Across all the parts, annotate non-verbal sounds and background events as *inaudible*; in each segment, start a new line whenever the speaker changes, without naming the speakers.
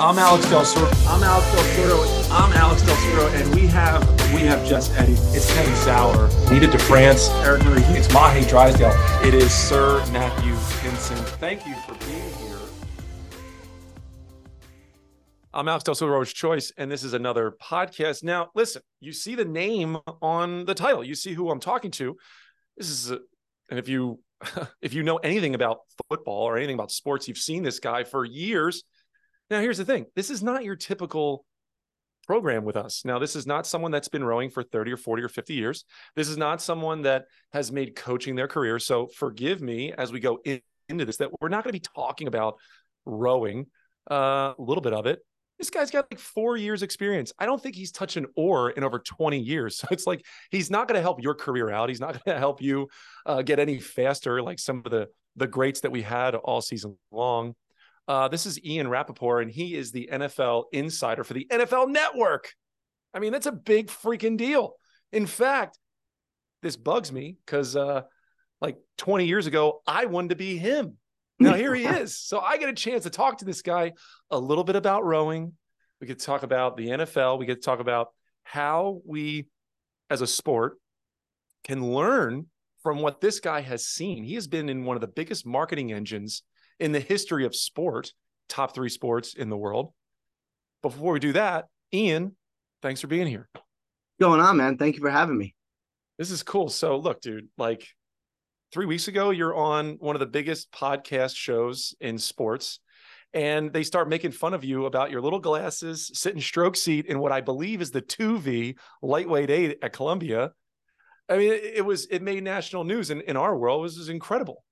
I'm Alex Del Soro. I'm Alex Del Soro. I'm Alex Del Soro, and we have we have just Eddie. It's Kenny Sauer. Needed to France. Eric Murray. It's Mahe Drysdale. It is Sir Matthew Pinsent. Thank you for being here. I'm Alex Del Soro's Choice, and this is another podcast. Now, listen, you see the name on the title. You see who I'm talking to. This is, a, and if you *laughs* if you know anything about football or anything about sports, you've seen this guy for years now, here's the thing this is not your typical program with us. Now, this is not someone that's been rowing for 30 or 40 or 50 years. This is not someone that has made coaching their career. So forgive me as we go in, into this that we're not going to be talking about rowing, uh, a little bit of it. This guy's got like four years experience. I don't think he's touched an oar in over 20 years. *laughs* So it's like he's not going to help your career out. He's not going to help you uh, get any faster like some of the the greats that we had all season long. Uh, this is Ian Rapoport, and he is the NFL insider for the NFL Network. I mean, that's a big freaking deal. In fact, this bugs me because, uh, like 20 years ago, I wanted to be him. Now here he *laughs* is. So I get a chance to talk to this guy a little bit about rowing. We could talk about the NFL. We get to talk about how we, as a sport, can learn from what this guy has seen. He has been in one of the biggest marketing engines in the history of sport, top three sports in the world. Before we do that, Ian, thanks for being here.
going on, man? Thank you for having me.
This is cool. So, look, dude, like three weeks ago, you're on one of the biggest podcast shows in sports, and they start making fun of you about your little glasses, sitting stroke seat in what I believe is the 2V lightweight eight at Columbia. I mean, it, was it made national news in, in our world. It was, it was incredible.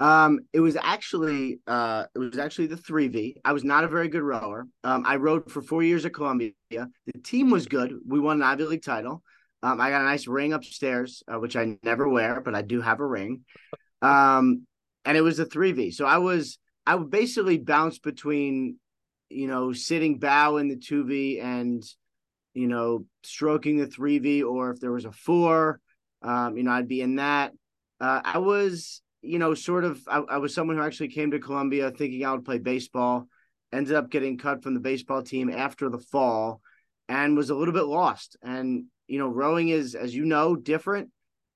Um, it was actually uh, it was actually the three V. I was not a very good rower. Um, I rowed for four years at Columbia. The team was good. We won an Ivy League title. Um, I got a nice ring upstairs, uh, which I never wear, but I do have a ring. Um, and it was a three V. So I was I would basically bounce between, you know, sitting bow in the two V and, you know, stroking the three V, or if there was a four, um, you know, I'd be in that. Uh, I was you know, sort of, I, I, was someone who actually came to Columbia thinking I would play baseball, ended up getting cut from the baseball team after the fall, and was a little bit lost. And, you know, rowing is, as you know, different.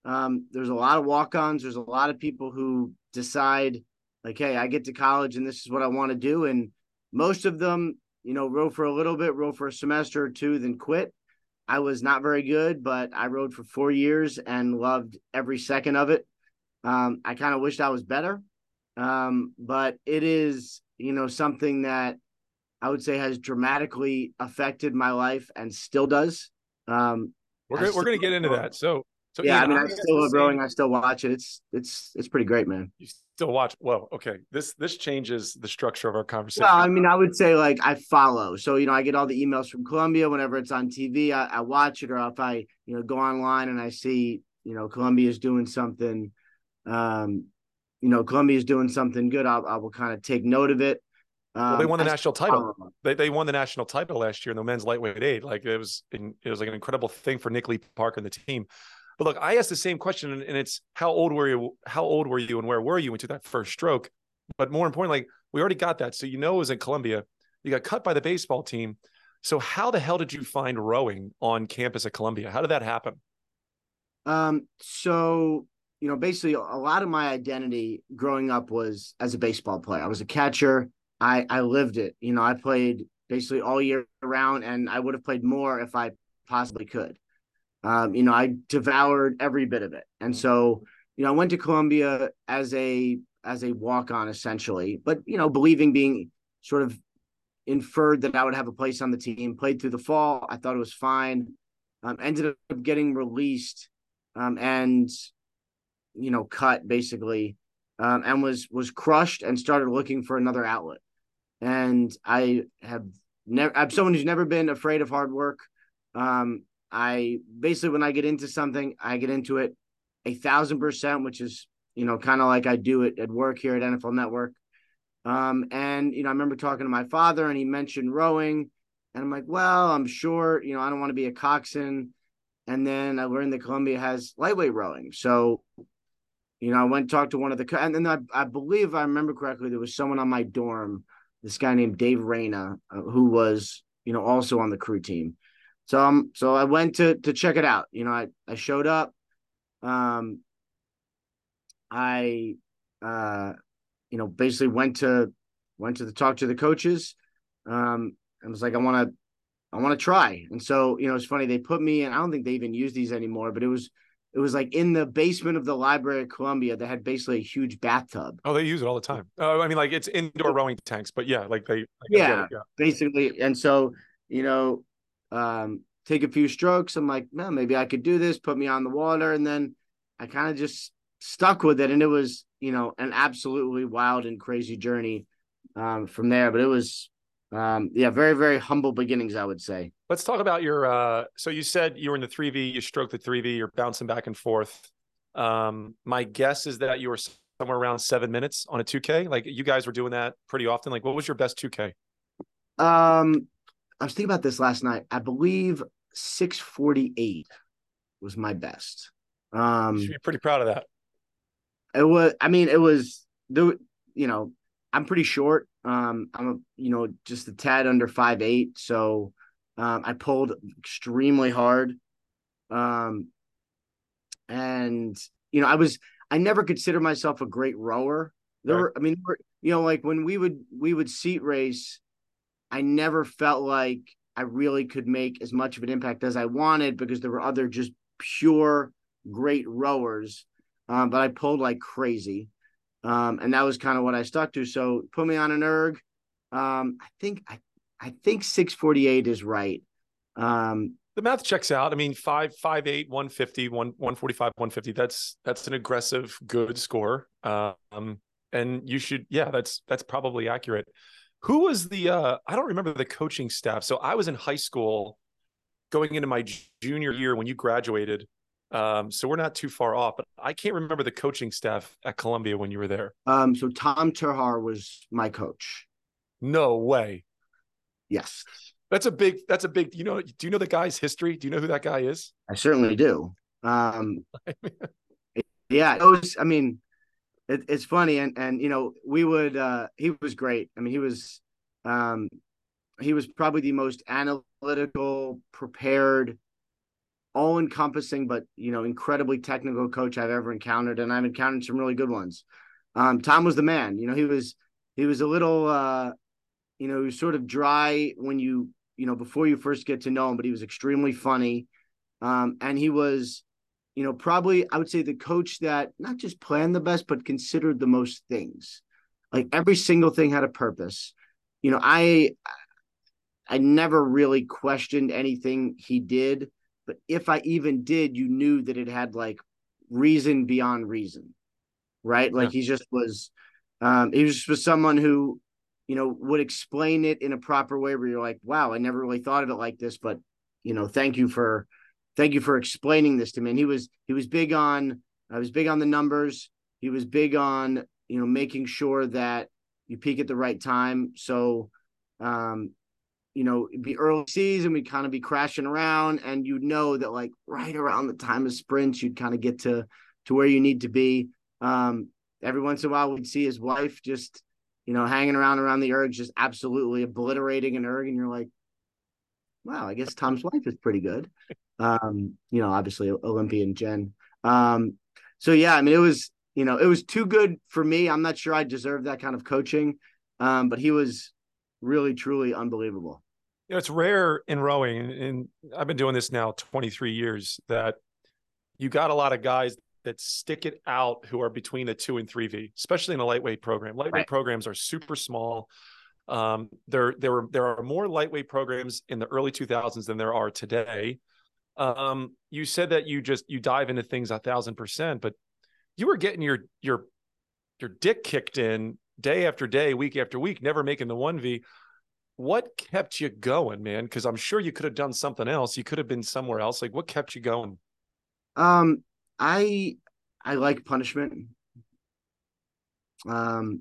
Um, there's a lot of walk ons, there's a lot of people who decide, like, hey, I get to college and this is what I want to do. And most of them, you know, row for a little bit, row for a semester or two, then quit. I was not very good, but I rowed for four years and loved every second of it. Um, I kind of wish I was better, um, but it is you know something that I would say has dramatically affected my life and still does. Um,
we're gonna, we're going to get into that. So, so
yeah, Ian, I mean, I still love rowing. I still watch it. It's it's it's pretty great, man.
You still watch? Well, okay. This this changes the structure of our conversation.
Well, I mean, I would say like I follow. So you know, I get all the emails from Columbia whenever it's on TV. I, I watch it, or if I you know go online and I see you know Columbia is doing something um, you know, Columbia is doing something good, I'll, I will kind of take note of it.
Um, well, they won the national title. They, they won the national title last year in the men's lightweight eight. Like it was, it was like an incredible thing for Nick Lee Parker and the team. But look, I asked the same question, and it's how old were you? How old were you, and where were you into that first stroke? But more importantly, like, we already got that. So you know, it was in Columbia. You got cut by the baseball team. So how the hell did you find rowing on campus at Columbia? How did that happen?
Um, so you know, basically a lot of my identity growing up was as a baseball player. I was a catcher. I I lived it. You know, I played basically all year round, and I would have played more if I possibly could. Um, you know, I devoured every bit of it, and so you know, I went to Columbia as a as a walk on essentially, but you know, believing being sort of inferred that I would have a place on the team. Played through the fall. I thought it was fine. Um, ended up getting released, um, and you know, cut basically, um, and was was crushed and started looking for another outlet. And I have never. I'm someone who's never been afraid of hard work. Um, I basically when I get into something, I get into it a thousand percent, which is you know kind of like I do it at work here at NFL Network. Um, and you know, I remember talking to my father, and he mentioned rowing, and I'm like, well, I'm sure you know I don't want to be a coxswain. And then I learned that Columbia has lightweight rowing, so you know, I went and talked to one of the, and then I, I believe I remember correctly, there was someone on my dorm, this guy named Dave Reyna, uh, who was you know also on the crew team. So um, so I went to to check it out. You know, I I showed up. Um, I uh, you know, basically went to went to the talk to the coaches. Um, and was like, I want to I want to try. And so, you know, it's funny. They put me in, I don't think they even use these anymore, but it was, it was like in the basement of the Library of Columbia that had basically a huge bathtub.
Oh, they use it all the time. Uh, I mean, like it's indoor rowing tanks, but yeah, like they, like,
yeah, yeah, basically. And so, you know, um, take a few strokes. I'm like, man, maybe I could do this, put me on the water. And then I kind of just stuck with it. And it was, you know, an absolutely wild and crazy journey um, from there. But it was, um, yeah, very, very humble beginnings, I would say.
Let's talk about your. Uh, so you said you were in the 3V, you stroked the 3V, you're bouncing back and forth. Um, my guess is that you were somewhere around seven minutes on a 2K. Like you guys were doing that pretty often. Like, what was your best 2K?
Um, I was thinking about this last night. I believe 648 was my best. Um,
you should be pretty proud of that.
It was, I mean, it was the, you know, I'm pretty short. Um, I'm a, you know, just a tad under five eight. So um, I pulled extremely hard. Um, and you know, I was I never considered myself a great rower. There right. were, I mean, you know, like when we would we would seat race, I never felt like I really could make as much of an impact as I wanted because there were other just pure great rowers. Um, but I pulled like crazy. Um, and that was kind of what I stuck to. So put me on an erg. Um, I think I I think 648 is right. Um,
the math checks out. I mean, five, five, eight, 150, one, 145, 150. That's that's an aggressive, good score. Um, and you should, yeah, that's that's probably accurate. Who was the uh I don't remember the coaching staff. So I was in high school going into my junior year when you graduated. Um, so we're not too far off, but I can't remember the coaching staff at Columbia when you were there.
Um, so Tom Terhaar was my coach.
No way.
Yes.
That's a big, that's a big, you know, do you know the guy's history? Do you know who that guy is?
I certainly do. Um, *laughs* yeah, it was, I mean, it, it's funny. And, and, you know, we would, uh, he was great. I mean, he was, um, he was probably the most analytical, prepared, all encompassing, but you know, incredibly technical coach I've ever encountered, and I've encountered some really good ones. Um, Tom was the man. You know, he was he was a little, uh, you know, he was sort of dry when you you know before you first get to know him, but he was extremely funny, um, and he was, you know, probably I would say the coach that not just planned the best, but considered the most things. Like every single thing had a purpose. You know, I I never really questioned anything he did but if I even did, you knew that it had like reason beyond reason, right? Like yeah. he just was, um, he was just was someone who, you know, would explain it in a proper way where you're like, wow, I never really thought of it like this, but you know, thank you for, thank you for explaining this to me. And he was, he was big on, I was big on the numbers. He was big on, you know, making sure that you peak at the right time. So, um, you know, it'd be early season, we'd kind of be crashing around, and you'd know that like right around the time of sprints, you'd kind of get to to where you need to be. Um, every once in a while, we'd see his wife just, you know, hanging around around the erg, just absolutely obliterating an erg, and you're like, wow, I guess Tom's wife is pretty good. Um, you know, obviously Olympian Jen. Um, so yeah, I mean, it was, you know, it was too good for me. I'm not sure I deserved that kind of coaching. Um, but he was really, truly unbelievable
you know, it's rare in rowing, and I've been doing this now 23 years, that you got a lot of guys that stick it out who are between the two and three V, especially in a lightweight program. Lightweight right. programs are super small. Um, there, there were there are more lightweight programs in the early 2000s than there are today. Um, you said that you just you dive into things a thousand percent, but you were getting your your your dick kicked in day after day, week after week, never making the one V what kept you going, man? Because I'm sure you could have done something else. You could have been somewhere else. Like, what kept you going?
Um, I I like punishment. Um,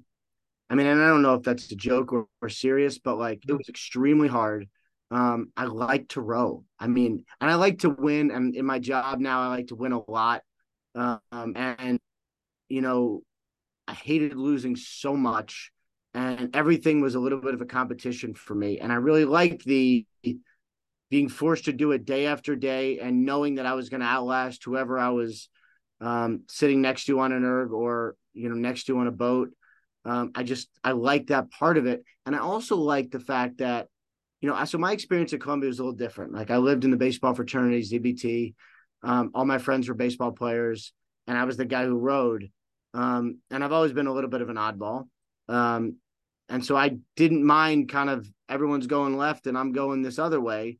I mean, and I don't know if that's a joke or, or serious, but like it was extremely hard. Um, I like to row. I mean, and I like to win. And in my job now, I like to win a lot. Um, and you know, I hated losing so much. And everything was a little bit of a competition for me. And I really liked the being forced to do it day after day and knowing that I was going to outlast whoever I was um, sitting next to on an erg or you know next to on a boat. Um, I just I like that part of it, and I also like the fact that you know so my experience at Columbia was a little different. Like I lived in the baseball fraternity, ZBT. Um, all my friends were baseball players, and I was the guy who rowed. Um, and I've always been a little bit of an oddball. Um, and so I didn't mind kind of everyone's going left and I'm going this other way.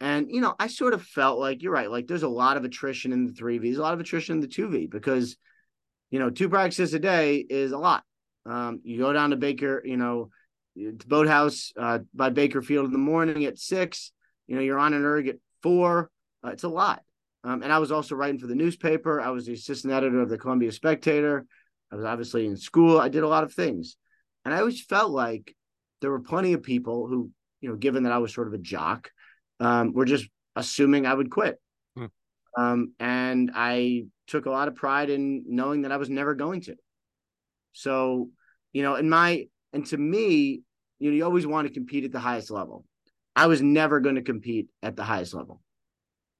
And, you know, I sort of felt like you're right. Like there's a lot of attrition in the 3Vs, a lot of attrition in the 2V because, you know, two practices a day is a lot. Um, you go down to Baker, you know, to Boathouse uh, by Baker Field in the morning at six. You know, you're on an erg at four. Uh, it's a lot. Um, and I was also writing for the newspaper. I was the assistant editor of the Columbia Spectator. I was obviously in school. I did a lot of things. And I always felt like there were plenty of people who, you know, given that I was sort of a jock, um, were just assuming I would quit. Hmm. Um, and I took a lot of pride in knowing that I was never going to. So, you know, in my, and to me, you know, you always want to compete at the highest level. I was never going to compete at the highest level.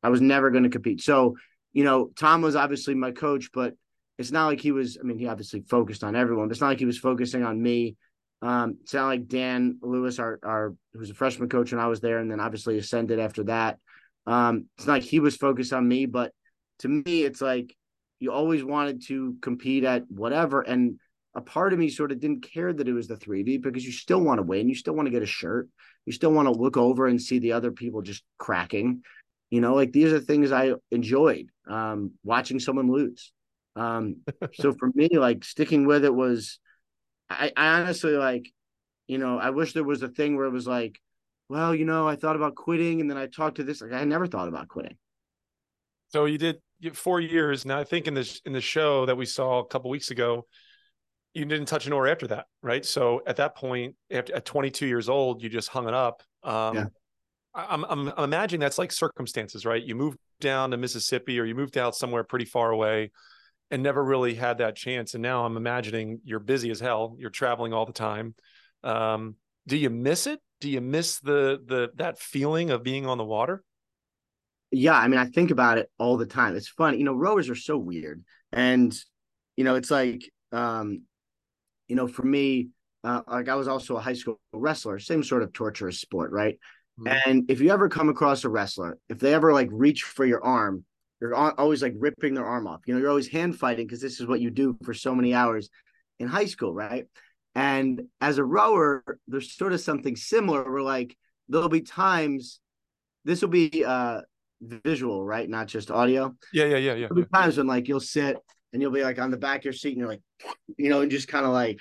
I was never going to compete. So, you know, Tom was obviously my coach, but it's not like he was. I mean, he obviously focused on everyone, but it's not like he was focusing on me. Um, it's not like Dan Lewis, our our who's a freshman coach when I was there, and then obviously ascended after that. Um, it's not like he was focused on me, but to me, it's like you always wanted to compete at whatever, and a part of me sort of didn't care that it was the 3V because you still want to win, you still want to get a shirt, you still want to look over and see the other people just cracking. You know, like these are things I enjoyed um, watching someone lose. Um, *laughs* so for me, like sticking with it was, I, I honestly like, you know, I wish there was a thing where it was like, well, you know, I thought about quitting and then I talked to this. Like I never thought about quitting.
So you did four years. Now I think in this in the show that we saw a couple weeks ago, you didn't touch an oar after that, right? So at that point, at 22 years old, you just hung it up. Um, yeah. I'm, I'm, I'm imagining that's like circumstances, right? You moved down to Mississippi or you moved out somewhere pretty far away and never really had that chance. And now I'm imagining you're busy as hell. You're traveling all the time. Um, do you miss it? Do you miss the the that feeling of being on the water?
Yeah, I mean, I think about it all the time. It's fun. You know, rowers are so weird, and you know, it's like, um, you know, for me, uh, like I was also a high school wrestler, same sort of torturous sport, right? Mm-hmm. And if you ever come across a wrestler, if they ever like reach for your arm, you're always like ripping their arm off. You know, you're always hand fighting because this is what you do for so many hours in high school, right? And as a rower, there's sort of something similar where like there'll be times this will be uh visual, right? Not just audio.
Yeah, yeah, yeah, yeah.
There'll be times when like you'll sit and you'll be like on the back of your seat and you're like, you know, and just kind of like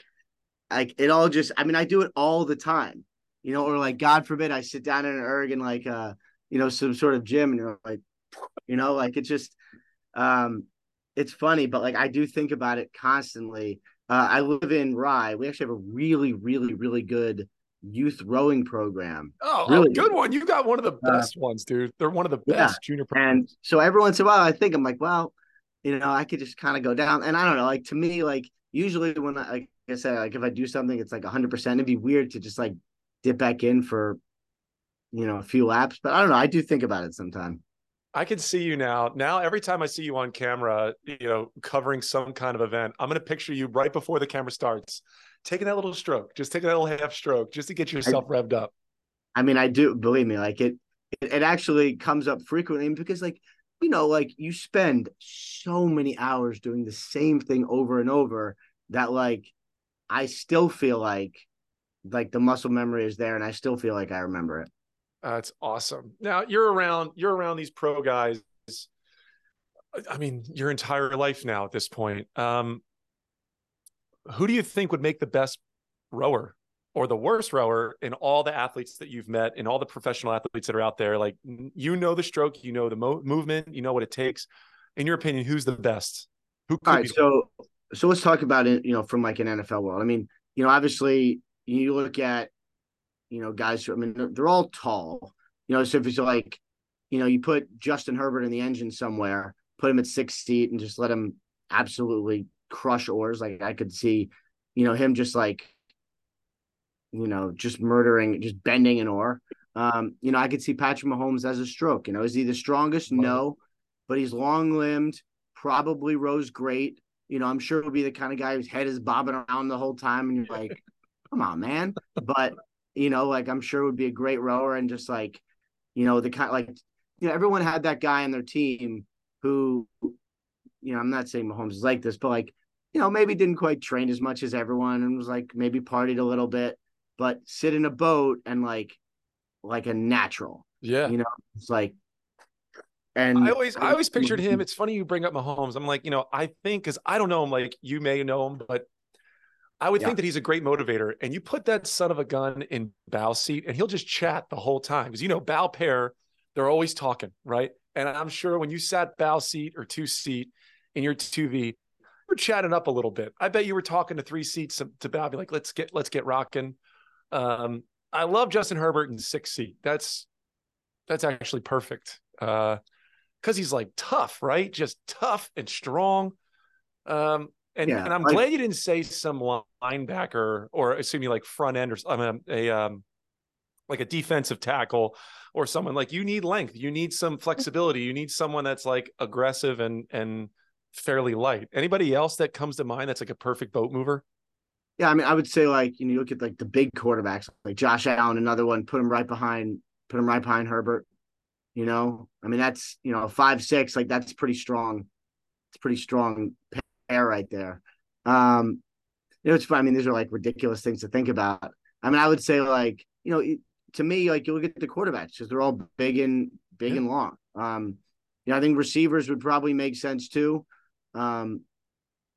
like it all just I mean, I do it all the time you know, or like God forbid I sit down in an erg and like uh, you know, some sort of gym and you're like, you know, like it's just um it's funny, but like I do think about it constantly. Uh, I live in Rye. We actually have a really, really, really good youth rowing program.
Oh, really oh, good one. You got one of the uh, best uh, ones, dude. They're one of the best yeah. junior
programs. And so every once in a while I think I'm like, well, you know, I could just kind of go down. And I don't know, like to me, like usually when I like I said, like if I do something, it's like hundred percent. It'd be weird to just like dip back in for you know a few laps but i don't know i do think about it sometime
i can see you now now every time i see you on camera you know covering some kind of event i'm going to picture you right before the camera starts taking that little stroke just taking that little half stroke just to get yourself I, revved up
i mean i do believe me like it it actually comes up frequently because like you know like you spend so many hours doing the same thing over and over that like i still feel like like the muscle memory is there and I still feel like I remember it.
That's awesome. Now you're around you're around these pro guys I mean your entire life now at this point. Um who do you think would make the best rower or the worst rower in all the athletes that you've met in all the professional athletes that are out there like you know the stroke, you know the mo- movement, you know what it takes. In your opinion, who's the best?
Who All right, so so let's talk about it, you know, from like an NFL world. I mean, you know, obviously you look at, you know, guys who, I mean, they're, they're all tall, you know, so if it's like, you know, you put Justin Herbert in the engine somewhere, put him at six feet and just let him absolutely crush oars. Like I could see, you know, him just like, you know, just murdering, just bending an oar. Um, you know, I could see Patrick Mahomes as a stroke. You know, is he the strongest? No, but he's long limbed, probably rows great. You know, I'm sure he'll be the kind of guy whose head is bobbing around the whole time, and you're like, come on, man. But you know, like I'm sure would be a great rower and just like, you know, the kind like you know, everyone had that guy on their team who, you know, I'm not saying Mahomes is like this, but like, you know, maybe didn't quite train as much as everyone and was like maybe partied a little bit, but sit in a boat and like like a natural.
Yeah.
You know, it's like and
I always I always pictured him. *laughs* It's funny you bring up Mahomes. I'm like, you know, I think because I don't know him, like you may know him, but I would yeah. think that he's a great motivator. And you put that son of a gun in bow seat and he'll just chat the whole time. Because you know, bow pair, they're always talking, right? And I'm sure when you sat bow seat or two seat in your 2V, you're chatting up a little bit. I bet you were talking to three seats to bow, be like, let's get let's get rocking. Um, I love Justin Herbert in six seat. That's that's actually perfect. Uh, because he's like tough, right? Just tough and strong. Um, and, yeah, and I'm like, glad you didn't say some linebacker or assuming like front end or I mean, a um, like a defensive tackle or someone like you need length, you need some flexibility, you need someone that's like aggressive and and fairly light. Anybody else that comes to mind that's like a perfect boat mover?
Yeah, I mean, I would say like you know, you look at like the big quarterbacks, like Josh Allen, another one, put him right behind, put him right behind Herbert. You know, I mean, that's you know, five six, like that's pretty strong. It's pretty strong pair right there. Um, you know, it's fun. I mean, these are like ridiculous things to think about. I mean, I would say like you know, to me, like you look at the quarterbacks because they're all big and big yeah. and long. Um, you know, I think receivers would probably make sense too. Um,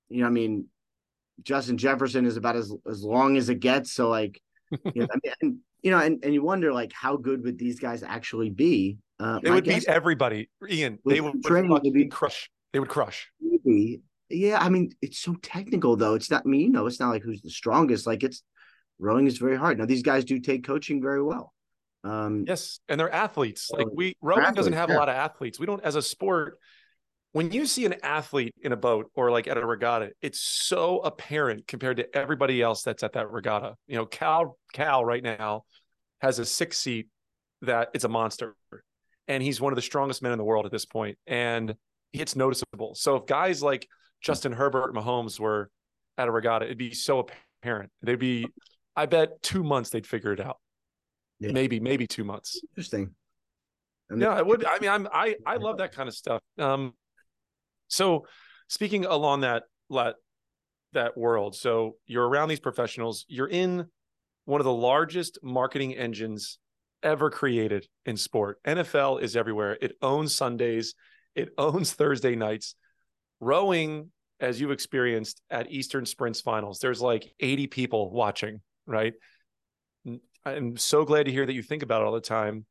you know, I mean, Justin Jefferson is about as as long as it gets. So like, you know, I mean, and, you know, and, and you wonder like how good would these guys actually be?
Uh, they would beat everybody, Ian. They would, training, would be, crush. They would crush.
Maybe. Yeah, I mean, it's so technical though. It's not I mean, you know, it's not like who's the strongest. Like it's rowing is very hard. Now these guys do take coaching very well.
Um, yes, and they're athletes. Like we rowing athletes, doesn't have yeah. a lot of athletes. We don't as a sport when you see an athlete in a boat or like at a regatta, it's so apparent compared to everybody else that's at that regatta. You know, Cal Cal right now has a six seat that it's a monster, and he's one of the strongest men in the world at this point, and it's noticeable. So if guys like Justin Herbert, Mahomes were at a regatta, it'd be so apparent. They'd be, I bet, two months they'd figure it out. Yeah. Maybe, maybe two months.
Interesting.
And yeah, I would. I mean, I'm I I love that kind of stuff. Um, so speaking along that that that world, so you're around these professionals, you're in one of the largest marketing engines ever created in sport. NFL is everywhere. It owns Sundays, it owns Thursday nights. Rowing, as you've experienced at Eastern Sprints Finals, there's like 80 people watching, right? I'm so glad to hear that you think about it all the time.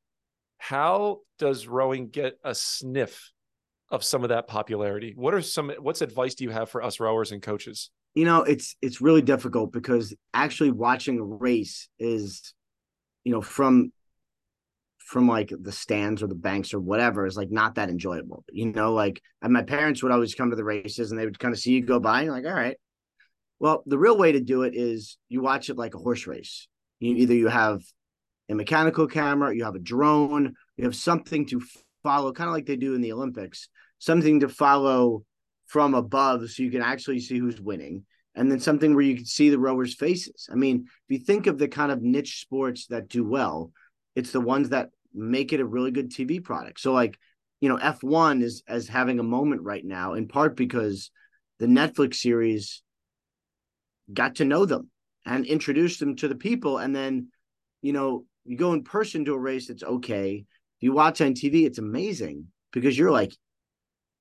How does rowing get a sniff of some of that popularity? What are some what's advice do you have for us rowers and coaches?
You know, it's it's really difficult because actually watching a race is you know from from like the stands or the banks or whatever is like not that enjoyable. You know, like and my parents would always come to the races and they would kind of see you go by and like, all right. Well, the real way to do it is you watch it like a horse race. You either you have a mechanical camera, you have a drone, you have something to follow, kind of like they do in the Olympics something to follow from above so you can actually see who's winning and then something where you can see the rowers faces i mean if you think of the kind of niche sports that do well it's the ones that make it a really good tv product so like you know f1 is as having a moment right now in part because the netflix series got to know them and introduced them to the people and then you know you go in person to a race it's okay if you watch on tv it's amazing because you're like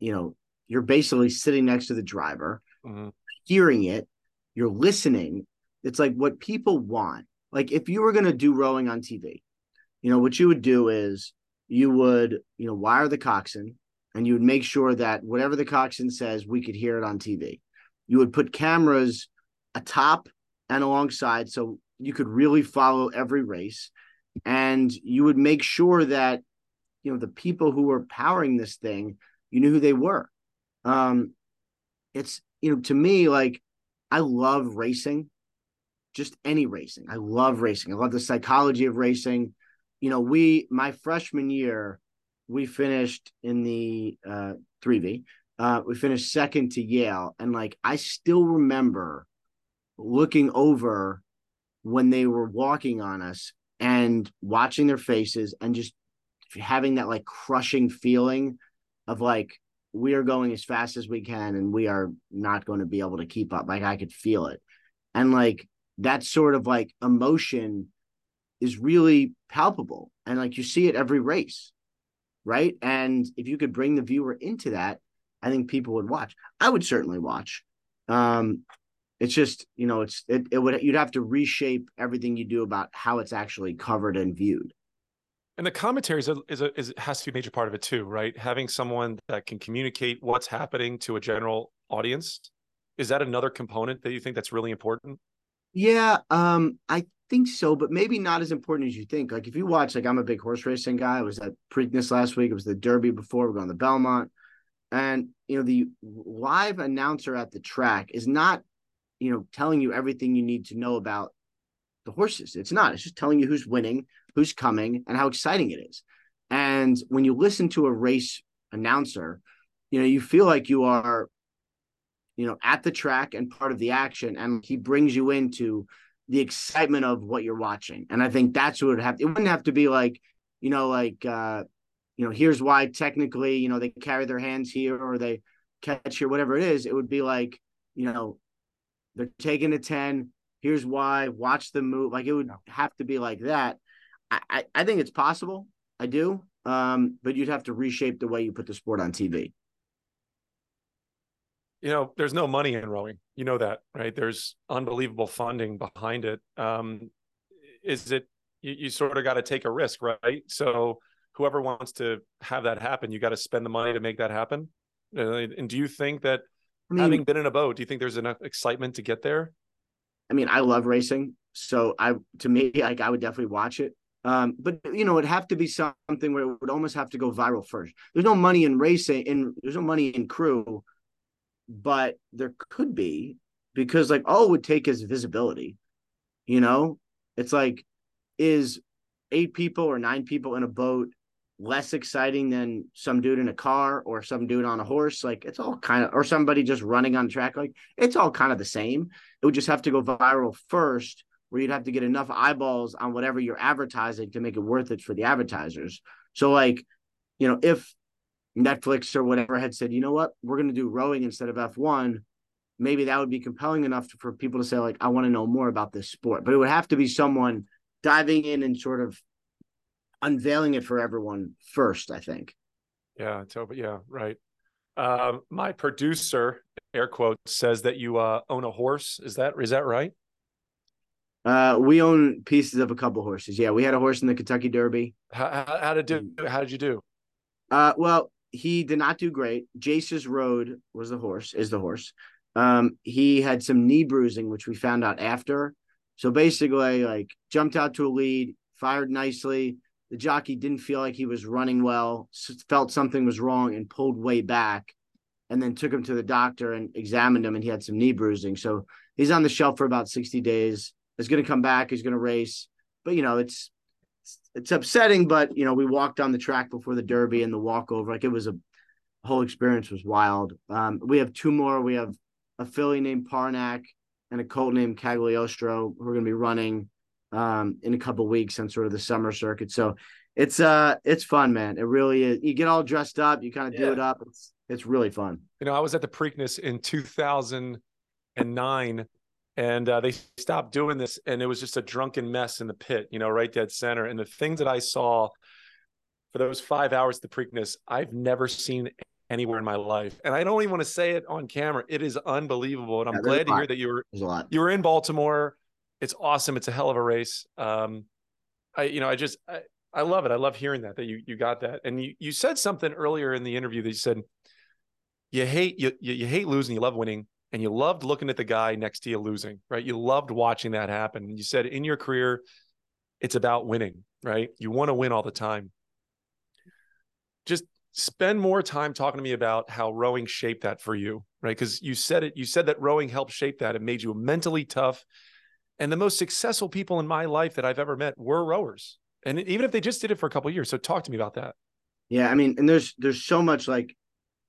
you know, you're basically sitting next to the driver, mm-hmm. hearing it, you're listening. It's like what people want. Like if you were going to do rowing on TV, you know, what you would do is you would, you know, wire the coxswain and you would make sure that whatever the coxswain says, we could hear it on TV. You would put cameras atop and alongside so you could really follow every race. And you would make sure that, you know, the people who were powering this thing you knew who they were. Um, it's you know to me like I love racing, just any racing. I love racing. I love the psychology of racing. You know, we my freshman year, we finished in the uh 3V. Uh we finished second to Yale and like I still remember looking over when they were walking on us and watching their faces and just having that like crushing feeling of like we are going as fast as we can and we are not going to be able to keep up like i could feel it and like that sort of like emotion is really palpable. And like you see it every race right? And if you could bring the viewer into that i think people would watch. I would certainly watch. Um it's just you know it's it, it would you'd have to reshape everything you do about how it's actually covered and viewed.
And the commentary is a, is a is has to be a major part of it too right? Having someone that can communicate what's happening to a general audience is that another component that you think that's really important
yeah um i think so but maybe not as important as you think like if you watch like i'm a big horse racing guy i was at preakness last week it was the derby before we're going to belmont and you know the live announcer at the track is not you know, telling you everything you need to know about the horses. It's not. It's just telling you who's winning, who's coming, and how exciting it is. And when you listen to a race announcer, you know, you feel like you are, you know, at the track and part of the action, and he brings you into the excitement of what you're watching. And I think that's what it would have. It wouldn't have to be like, you know, like, uh, you know, here's why technically, you know, they carry their hands here or they catch here, whatever it is. It would be like, you know, they're taking a 10. Here's why. Watch the move. Like it would have to be like that. I, I, I think it's possible. I do. Um, but you'd have to reshape the way you put the sport on TV.
You know, there's no money in rowing. You know that, right? There's unbelievable funding behind it. Um, is it you, you sort of got to take a risk, right? So whoever wants to have that happen, you got to spend the money to make that happen. Uh, and do you think that I mean, having been in a boat, do you think there's enough excitement to get there?
I mean, I love racing, so I to me, like I would definitely watch it. Um, but you know, it'd have to be something where it would almost have to go viral first. There's no money in racing, and there's no money in crew, but there could be because like all it would take is visibility. You know, it's like is eight people or nine people in a boat less exciting than some dude in a car or some dude on a horse. Like it's all kind of, or somebody just running on track. Like it's all kind of the same. It would just have to go viral first, where you'd have to get enough eyeballs on whatever you're advertising to make it worth it for the advertisers. So, like, you know, if Netflix or whatever had said, you know what, we're going to do rowing instead of F1, maybe that would be compelling enough for people to say, like, I want to know more about this sport. But it would have to be someone diving in and sort of unveiling it for everyone first, I think.
Yeah, but yeah, right. Uh, my producer, air quotes, says that you uh, own a horse. Is that is that right?
Uh, we own pieces of a couple horses. Yeah, we had a horse in the Kentucky Derby.
How, how, how did do? How did you do?
Uh, well, he did not do great. Jace's Road was the horse. Is the horse. Um, he had some knee bruising, which we found out after. So basically, like jumped out to a lead, fired nicely, the jockey didn't feel like he was running well, felt something was wrong, and pulled way back. And then took him to the doctor and examined him, and he had some knee bruising. So he's on the shelf for about 60 days. He's going to come back. He's going to race. But, you know, it's it's upsetting, but you know, we walked on the track before the Derby and the walkover. Like it was a whole experience was wild. Um, we have two more. We have a filly named Parnack and a colt named Cagliostro who are going to be running um, in a couple weeks on sort of the summer circuit. So it's uh it's fun, man. It really is. You get all dressed up, you kind of yeah. do it up. It's it's really fun.
You know, I was at the Preakness in 2009 and uh, they stopped doing this and it was just a drunken mess in the pit, you know, right dead center. And the things that I saw for those five hours the Preakness, I've never seen anywhere in my life. And I don't even want to say it on camera. It is unbelievable. And I'm yeah, glad to hear that you were you were in Baltimore it's awesome. It's a hell of a race. Um, I, you know, I just, I, I love it. I love hearing that, that you, you got that. And you, you said something earlier in the interview that you said, you hate, you, you hate losing, you love winning. And you loved looking at the guy next to you losing, right? You loved watching that happen. You said in your career, it's about winning, right? You want to win all the time. Just spend more time talking to me about how rowing shaped that for you, right? Because you said it, you said that rowing helped shape that. It made you mentally tough And the most successful people in my life that I've ever met were rowers. And even if they just did it for a couple years. So talk to me about that.
Yeah, I mean, and there's there's so much like,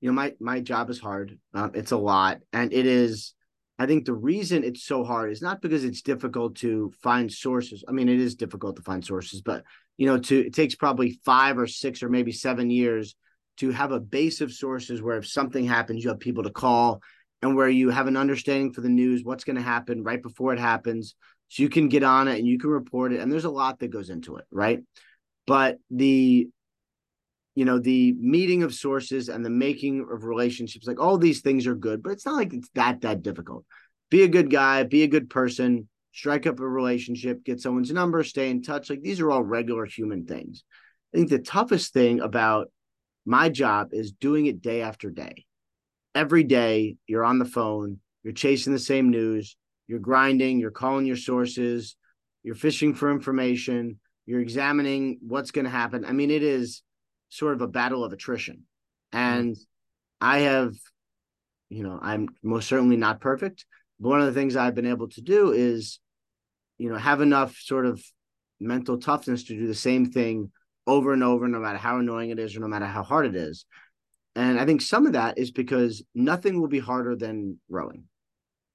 you know, my my job is hard. Um, it's a lot, and it is. I think the reason it's so hard is not because it's difficult to find sources. I mean, it is difficult to find sources, but you know, to it takes probably five or six or maybe seven years to have a base of sources where if something happens, you have people to call and where you have an understanding for the news, what's going to happen right before it happens. So you can get on it and you can report it. And there's a lot that goes into it, right? But the, you know, the meeting of sources and the making of relationships, like all these things are good, but it's not like it's that, that difficult. Be a good guy, be a good person, strike up a relationship, get someone's number, stay in touch. Like these are all regular human things. I think the toughest thing about my job is doing it day after day. Every day you're on the phone, you're chasing the same news, you're grinding, you're calling your sources, you're fishing for information, you're examining what's going to happen. I mean, it is sort of a battle of attrition. Mm-hmm. And I have, you know, I'm most certainly not perfect. But one of the things I've been able to do is, you know, have enough sort of mental toughness to do the same thing over and over, no matter how annoying it is or no matter how hard it is. And I think some of that is because nothing will be harder than rowing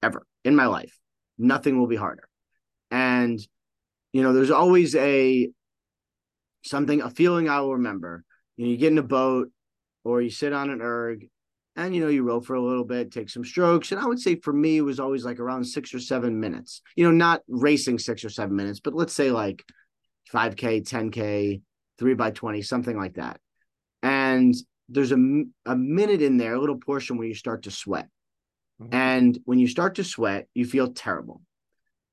ever in my life. Nothing will be harder. And, you know, there's always a something, a feeling I will remember. You know, you get in a boat or you sit on an erg and, you know, you row for a little bit, take some strokes. And I would say for me, it was always like around six or seven minutes, you know, not racing six or seven minutes, but let's say like 5K, 10K, three by 20, something like that. And there's a, a minute in there, a little portion where you start to sweat. Mm-hmm. And when you start to sweat, you feel terrible.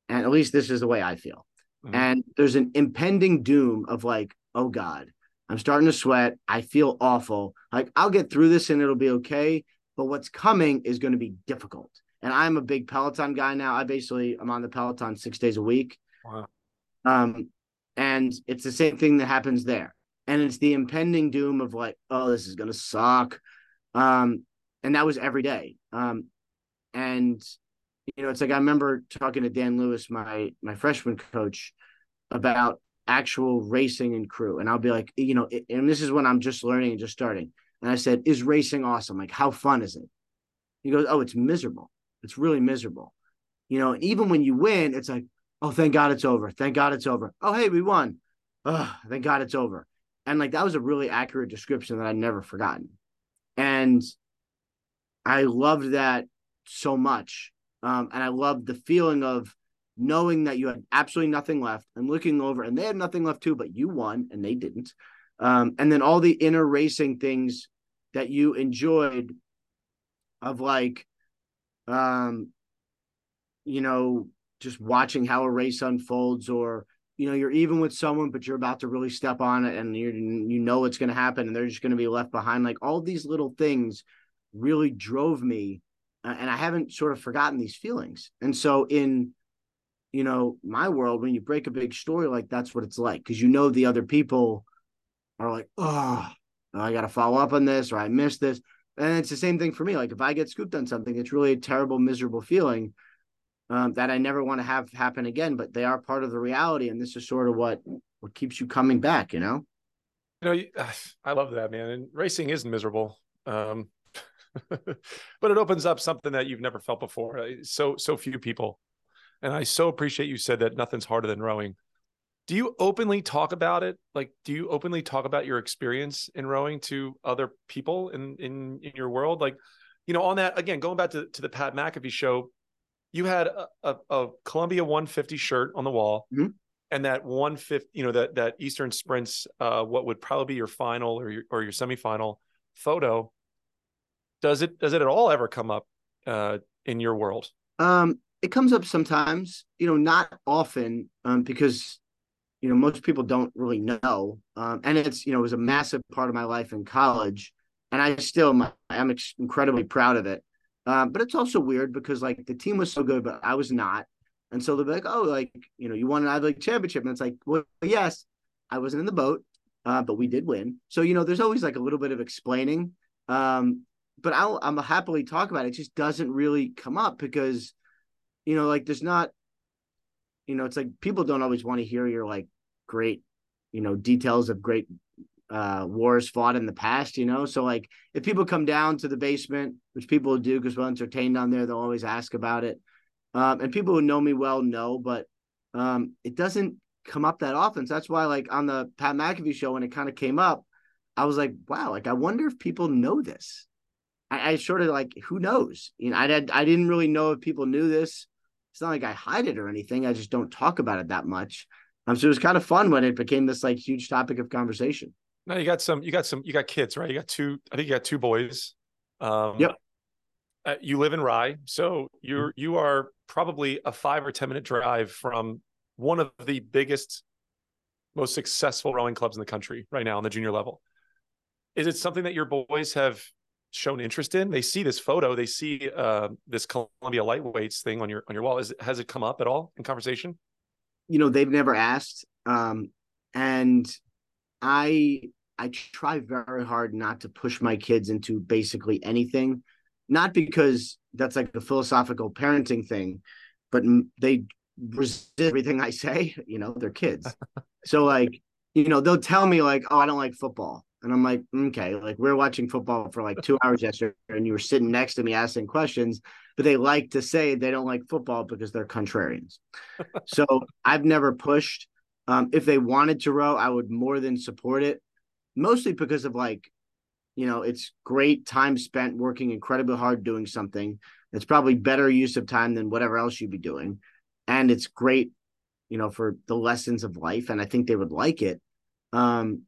And at least this is the way I feel. Mm-hmm. And there's an impending doom of like, oh God, I'm starting to sweat. I feel awful. Like I'll get through this and it'll be okay. But what's coming is going to be difficult. And I'm a big Peloton guy now. I basically I'm on the Peloton six days a week. Wow. Um, and it's the same thing that happens there. And it's the impending doom of like, oh, this is gonna suck. Um, and that was every day. Um, and you know, it's like I remember talking to Dan Lewis, my my freshman coach, about actual racing and crew. And I'll be like, you know, and this is when I'm just learning and just starting. And I said, Is racing awesome? Like, how fun is it? He goes, Oh, it's miserable. It's really miserable. You know, even when you win, it's like, oh, thank God it's over. Thank God it's over. Oh, hey, we won. Oh, thank God it's over. And like that was a really accurate description that I'd never forgotten. And I loved that so much. Um, and I loved the feeling of knowing that you had absolutely nothing left and looking over and they had nothing left too, but you won and they didn't. Um, and then all the inner racing things that you enjoyed of like um you know just watching how a race unfolds or you know you're even with someone but you're about to really step on it and you you know it's going to happen and they're just going to be left behind like all these little things really drove me and I haven't sort of forgotten these feelings and so in you know my world when you break a big story like that's what it's like because you know the other people are like oh I got to follow up on this or I missed this and it's the same thing for me like if I get scooped on something it's really a terrible miserable feeling um, that I never want to have happen again, but they are part of the reality, and this is sort of what what keeps you coming back. You know.
You know, *sighs* I love that man, and racing is miserable, um, *laughs* but it opens up something that you've never felt before. So so few people, and I so appreciate you said that nothing's harder than rowing. Do you openly talk about it? Like, do you openly talk about your experience in rowing to other people in in in your world? Like, you know, on that again, going back to to the Pat McAfee show, you had a, a, a Columbia 150 shirt on the wall. Mm-hmm. And that 150, you know, that that Eastern Sprints, uh, what would probably be your final or your or your semifinal photo. Does it does it at all ever come up uh, in your world?
Um, it comes up sometimes, you know, not often, um, because you know most people don't really know, um, and it's you know it was a massive part of my life in college, and I still I'm incredibly proud of it. Um, but it's also weird because like the team was so good, but I was not. And so they'll be like, oh, like, you know, you won an Ivy League championship. And it's like, well, yes, I wasn't in the boat, uh, but we did win. So, you know, there's always like a little bit of explaining. Um, but I'll, I'm happily talk about it. It just doesn't really come up because, you know, like there's not, you know, it's like people don't always want to hear your like great, you know, details of great uh wars fought in the past, you know. So like if people come down to the basement, which people do because we're entertained on there, they'll always ask about it. Um, and people who know me well know, but um, it doesn't come up that often. So that's why, like on the Pat McAfee show, when it kind of came up, I was like, wow, like I wonder if people know this. I, I sort of like, who knows? You know, I I didn't really know if people knew this. It's not like I hide it or anything. I just don't talk about it that much. Um, so it was kind of fun when it became this like huge topic of conversation.
Now you got some, you got some, you got kids, right? You got two. I think you got two boys. Um,
yep.
Uh, you live in Rye, so you're you are probably a five or ten minute drive from one of the biggest, most successful rowing clubs in the country right now on the junior level. Is it something that your boys have shown interest in? They see this photo, they see uh, this Columbia lightweights thing on your on your wall. Is has it come up at all in conversation?
You know, they've never asked, um, and I I try very hard not to push my kids into basically anything, not because that's like a philosophical parenting thing, but they resist everything I say. *laughs* You know, they're kids. *laughs* so like, you know, they'll tell me like, "Oh, I don't like football," and I'm like, "Okay." Like we are watching football for like two hours yesterday, and you were sitting next to me asking questions, but they like to say they don't like football because they're contrarians. *laughs* so I've never pushed. Um, if they wanted to row, I would more than support it, mostly because of like, you know, it's great time spent working incredibly hard doing something. It's probably better use of time than whatever else you'd be doing and it's great, you know, for the lessons of life. And I think they would like it. Um,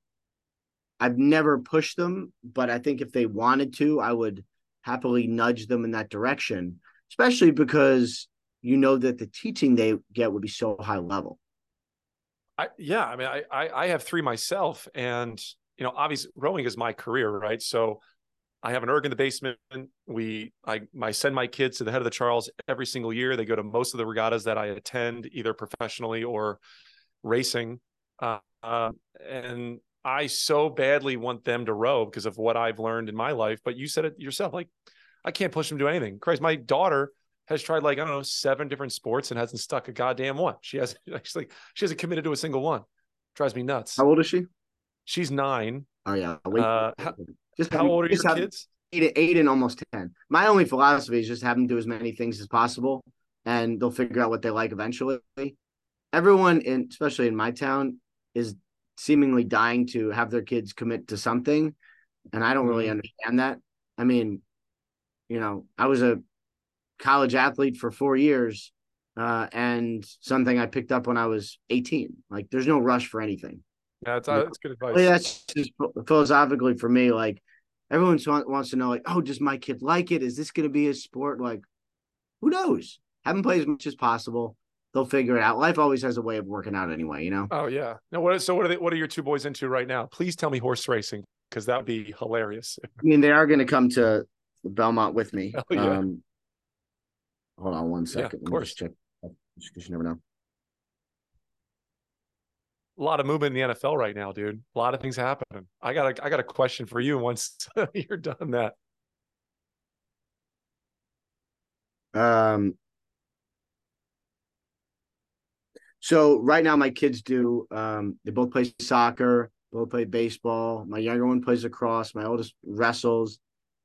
I've never pushed them, but I think if they wanted to, I would happily nudge them in that direction, especially because you know that the teaching they get would be so high level.
I, yeah, I mean, I, I, I have three myself, and you know, obviously, rowing is my career, right? So I have an erg in the basement. We I I send my kids to the head of the Charles every single year. They go to most of the regattas that I attend, either professionally or racing. Uh, uh, and I so badly want them to row because of what I've learned in my life. But you said it yourself, like I can't push them to do anything. Christ, my daughter has tried like I don't know seven different sports and hasn't stuck a goddamn one. She has *laughs* actually she hasn't committed to a single one. Drives me nuts.
How old is she?
She's nine.
Oh yeah.
Uh, how, just how old are your kids?
Eight, eight and almost ten. My only philosophy is just have them do as many things as possible, and they'll figure out what they like eventually. Everyone, in especially in my town, is seemingly dying to have their kids commit to something, and I don't really mm-hmm. understand that. I mean, you know, I was a college athlete for four years, uh, and something I picked up when I was 18. Like, there's no rush for anything.
Yeah, that's, that's good advice.
Yeah, that's just philosophically for me. Like, everyone wants to know, like, oh, does my kid like it? Is this going to be a sport? Like, who knows? Have them play as much as possible. They'll figure it out. Life always has a way of working out anyway, you know.
Oh yeah. Now what? So what are they? What are your two boys into right now? Please tell me horse racing because that would be hilarious. *laughs*
I mean, they are going to come to Belmont with me.
Oh, yeah. Um,
hold on one second.
Yeah, of course.
check. Because you never know
a lot of movement in the NFL right now, dude. A lot of things happening. I got a, I got a question for you once *laughs* you're done that.
Um. So right now, my kids do. Um, they both play soccer. Both play baseball. My younger one plays lacrosse. My oldest wrestles.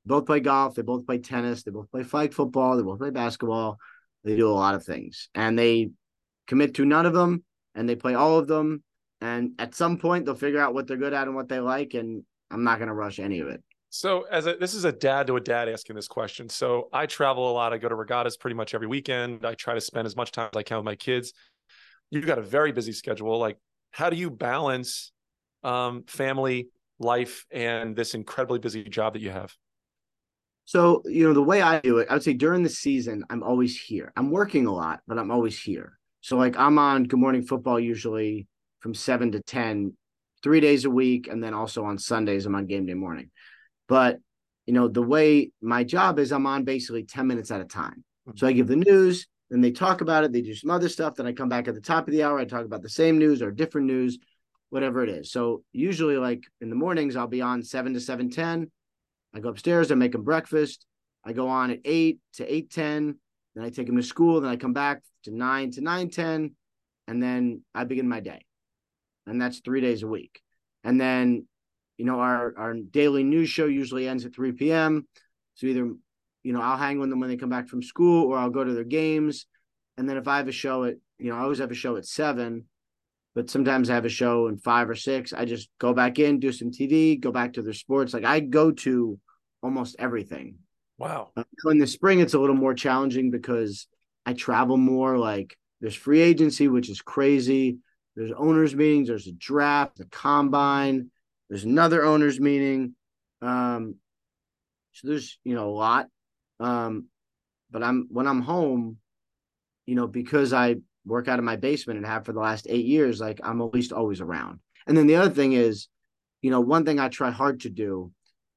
Both play golf. They both play tennis. They both play flag football. They both play basketball. They do a lot of things, and they commit to none of them, and they play all of them and at some point they'll figure out what they're good at and what they like and i'm not going to rush any of it
so as a this is a dad to a dad asking this question so i travel a lot i go to regattas pretty much every weekend i try to spend as much time as i can with my kids you've got a very busy schedule like how do you balance um, family life and this incredibly busy job that you have
so you know the way i do it i would say during the season i'm always here i'm working a lot but i'm always here so like i'm on good morning football usually from seven to 10, three days a week. And then also on Sundays, I'm on game day morning. But, you know, the way my job is, I'm on basically 10 minutes at a time. Mm-hmm. So I give the news, then they talk about it, they do some other stuff. Then I come back at the top of the hour, I talk about the same news or different news, whatever it is. So usually, like in the mornings, I'll be on 7 to 7 10. I go upstairs, I make them breakfast. I go on at 8 to 8 10. Then I take them to school. Then I come back to 9 to 9 10 and then I begin my day, and that's three days a week. And then, you know, our our daily news show usually ends at three p.m. So either, you know, I'll hang with them when they come back from school, or I'll go to their games. And then if I have a show at, you know, I always have a show at seven, but sometimes I have a show in five or six. I just go back in, do some TV, go back to their sports. Like I go to almost everything.
Wow.
Uh, in the spring, it's a little more challenging because I travel more. Like there's free agency, which is crazy. There's owners meetings. There's a draft, the combine. There's another owners meeting. Um, so there's you know a lot. Um, but I'm when I'm home, you know, because I work out of my basement and have for the last eight years, like I'm at least always around. And then the other thing is, you know, one thing I try hard to do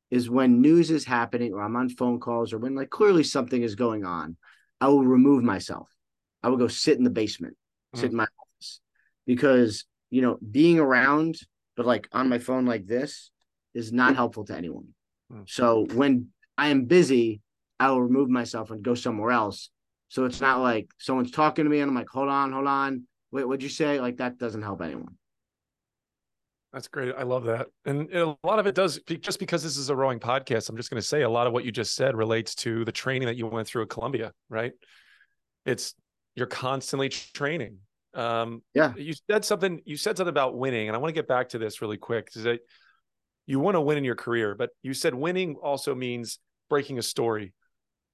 is when news is happening or I'm on phone calls or when like clearly something is going on, I will remove myself. I will go sit in the basement, mm-hmm. sit in my office because, you know, being around, but like on my phone like this is not helpful to anyone. Mm-hmm. So when I am busy, I will remove myself and go somewhere else. So it's not like someone's talking to me and I'm like, hold on, hold on. Wait, what'd you say? Like that doesn't help anyone.
That's great. I love that. And a lot of it does, just because this is a rowing podcast, I'm just going to say a lot of what you just said relates to the training that you went through at Columbia, right? It's you're constantly training. Um,
yeah.
You said something, you said something about winning, and I want to get back to this really quick. Is that you want to win in your career, but you said winning also means breaking a story.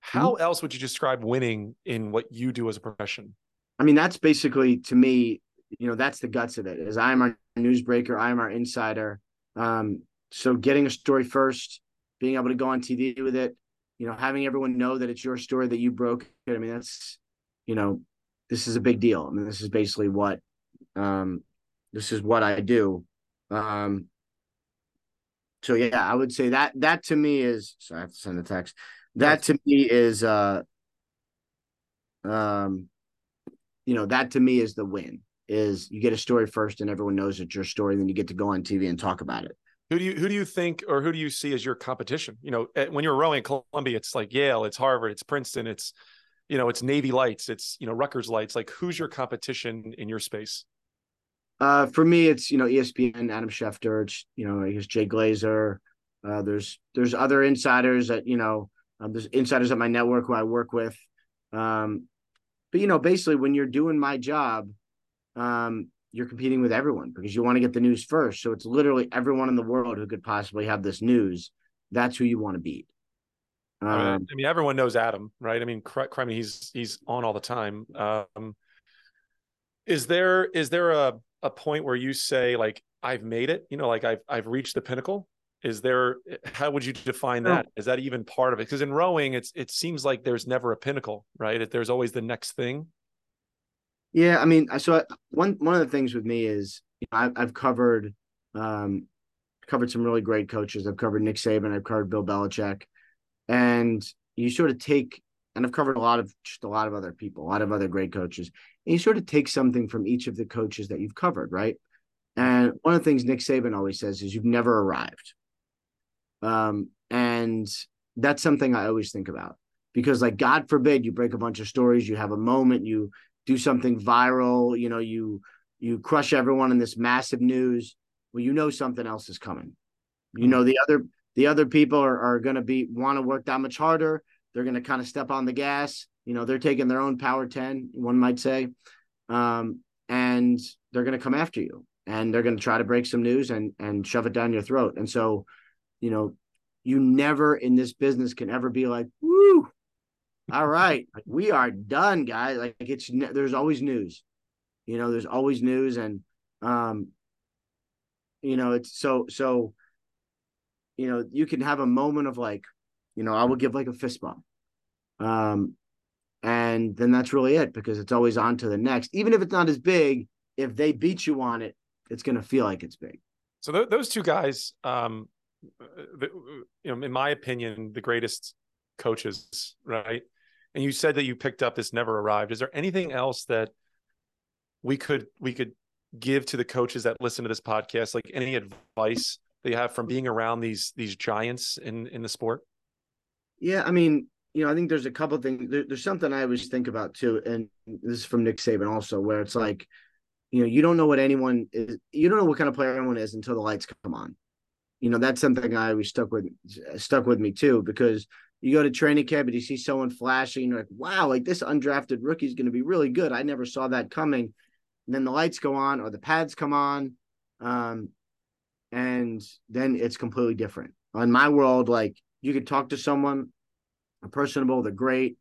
How mm-hmm. else would you describe winning in what you do as a profession?
I mean, that's basically to me you know that's the guts of it is i'm our newsbreaker i'm our insider um, so getting a story first being able to go on tv with it you know having everyone know that it's your story that you broke It. i mean that's you know this is a big deal i mean this is basically what um this is what i do um so yeah i would say that that to me is sorry i have to send a text that to me is uh um you know that to me is the win is you get a story first and everyone knows it's your story, then you get to go on TV and talk about it.
Who do you who do you think or who do you see as your competition? You know, when you're rowing at Columbia, it's like Yale, it's Harvard, it's Princeton, it's you know, it's Navy Lights, it's you know, Rutgers Lights. Like who's your competition in your space?
Uh, for me, it's you know ESPN, Adam Schefter. It's you know I guess Jay Glazer. Uh, there's there's other insiders that you know um, there's insiders at my network who I work with. Um, but you know basically when you're doing my job, um, you're competing with everyone because you want to get the news first. So it's literally everyone in the world who could possibly have this news. That's who you want to beat.
Um, I mean, everyone knows Adam, right? I mean, I mean, he's he's on all the time. Um, is there is there a a point where you say like I've made it? You know, like I've I've reached the pinnacle. Is there? How would you define that? Is that even part of it? Because in rowing, it's it seems like there's never a pinnacle, right? There's always the next thing.
Yeah, I mean, so I, one one of the things with me is you know, I've, I've covered um, covered some really great coaches. I've covered Nick Saban. I've covered Bill Belichick, and you sort of take and I've covered a lot of just a lot of other people, a lot of other great coaches. And you sort of take something from each of the coaches that you've covered, right? And one of the things Nick Saban always says is you've never arrived. Um, and that's something I always think about because, like, God forbid you break a bunch of stories, you have a moment, you do something viral, you know, you you crush everyone in this massive news. Well, you know something else is coming. You know the other the other people are, are going to be want to work that much harder. They're going to kind of step on the gas. You know, they're taking their own power ten, one might say, um, and they're going to come after you, and they're going to try to break some news and and shove it down your throat. And so, you know, you never in this business can ever be like, woo, all right, we are done, guys. Like it's there's always news, you know. There's always news, and um, you know, it's so so. You know, you can have a moment of like, you know, I will give like a fist bump, um, and then that's really it because it's always on to the next. Even if it's not as big, if they beat you on it, it's going to feel like it's big.
So th- those two guys, um, the, you know, in my opinion, the greatest coaches, right? and you said that you picked up this never arrived is there anything else that we could we could give to the coaches that listen to this podcast like any advice that you have from being around these these giants in in the sport
yeah i mean you know i think there's a couple things there, there's something i always think about too and this is from nick saban also where it's like you know, you don't know what anyone is. You don't know what kind of player anyone is until the lights come on. You know, that's something I always stuck with stuck with me too because you go to training camp and you see someone flashing, you're like, wow, like this undrafted rookie is going to be really good. I never saw that coming. And then the lights go on or the pads come on. Um, and then it's completely different. In my world, like you could talk to someone, a personable, they're great,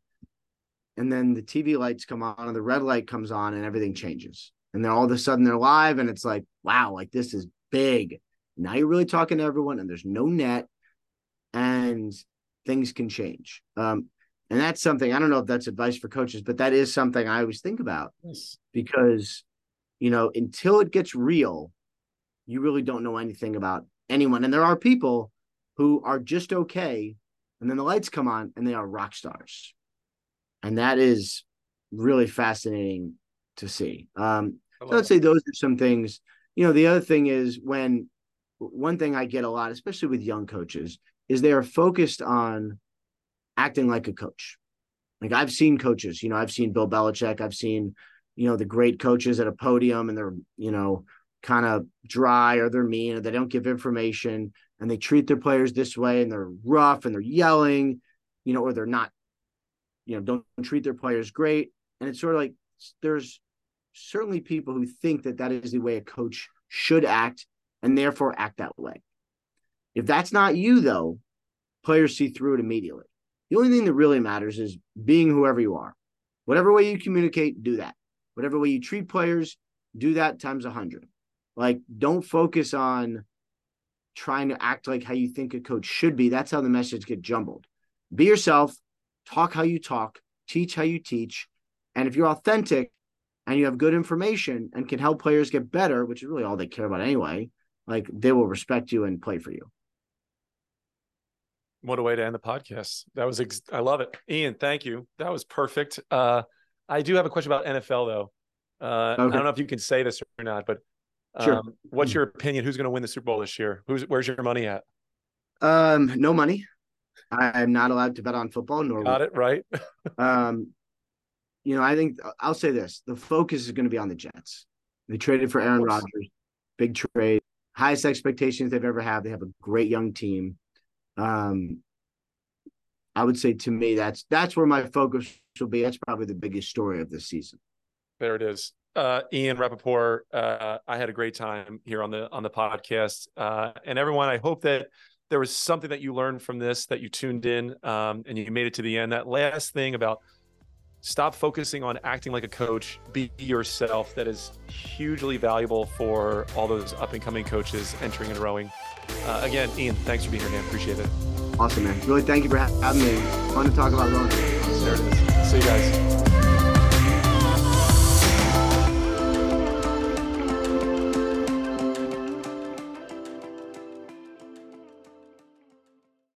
and then the TV lights come on and the red light comes on and everything changes. And then all of a sudden they're live and it's like, wow, like this is big. Now you're really talking to everyone and there's no net and things can change. Um, and that's something I don't know if that's advice for coaches, but that is something I always think about yes. because, you know, until it gets real, you really don't know anything about anyone. And there are people who are just okay. And then the lights come on and they are rock stars. And that is really fascinating to see. Um, so I'd say those are some things. You know, the other thing is when one thing I get a lot, especially with young coaches, is they are focused on acting like a coach. Like I've seen coaches, you know, I've seen Bill Belichick, I've seen, you know, the great coaches at a podium and they're, you know, kind of dry or they're mean or they don't give information and they treat their players this way and they're rough and they're yelling, you know, or they're not, you know, don't treat their players great. And it's sort of like there's certainly people who think that that is the way a coach should act and therefore act that way. If that's not you, though, players see through it immediately. The only thing that really matters is being whoever you are. Whatever way you communicate, do that. Whatever way you treat players, do that times a hundred. Like, don't focus on trying to act like how you think a coach should be. That's how the message gets jumbled. Be yourself, talk how you talk, teach how you teach. And if you're authentic and you have good information and can help players get better, which is really all they care about anyway, like they will respect you and play for you.
What a way to end the podcast. That was, ex- I love it. Ian, thank you. That was perfect. Uh, I do have a question about NFL though. Uh, okay. I don't know if you can say this or not, but Sure. Um, what's mm. your opinion? Who's going to win the Super Bowl this year? Who's where's your money at?
Um, no money. I'm not allowed to bet on football. Nor
got it right. *laughs*
um, you know, I think I'll say this: the focus is going to be on the Jets. They traded for Aaron Rodgers, big trade, highest expectations they've ever had. They have a great young team. Um, I would say to me that's that's where my focus will be. That's probably the biggest story of this season.
There it is uh, Ian Rapoport. Uh, I had a great time here on the on the podcast, uh, and everyone. I hope that there was something that you learned from this, that you tuned in, um, and you made it to the end. That last thing about stop focusing on acting like a coach, be yourself. That is hugely valuable for all those up and coming coaches entering and rowing. Uh, again, Ian, thanks for being here, man. Appreciate it.
Awesome, man. Really, thank you for having me. Fun to talk about rowing.
There it is. See you guys.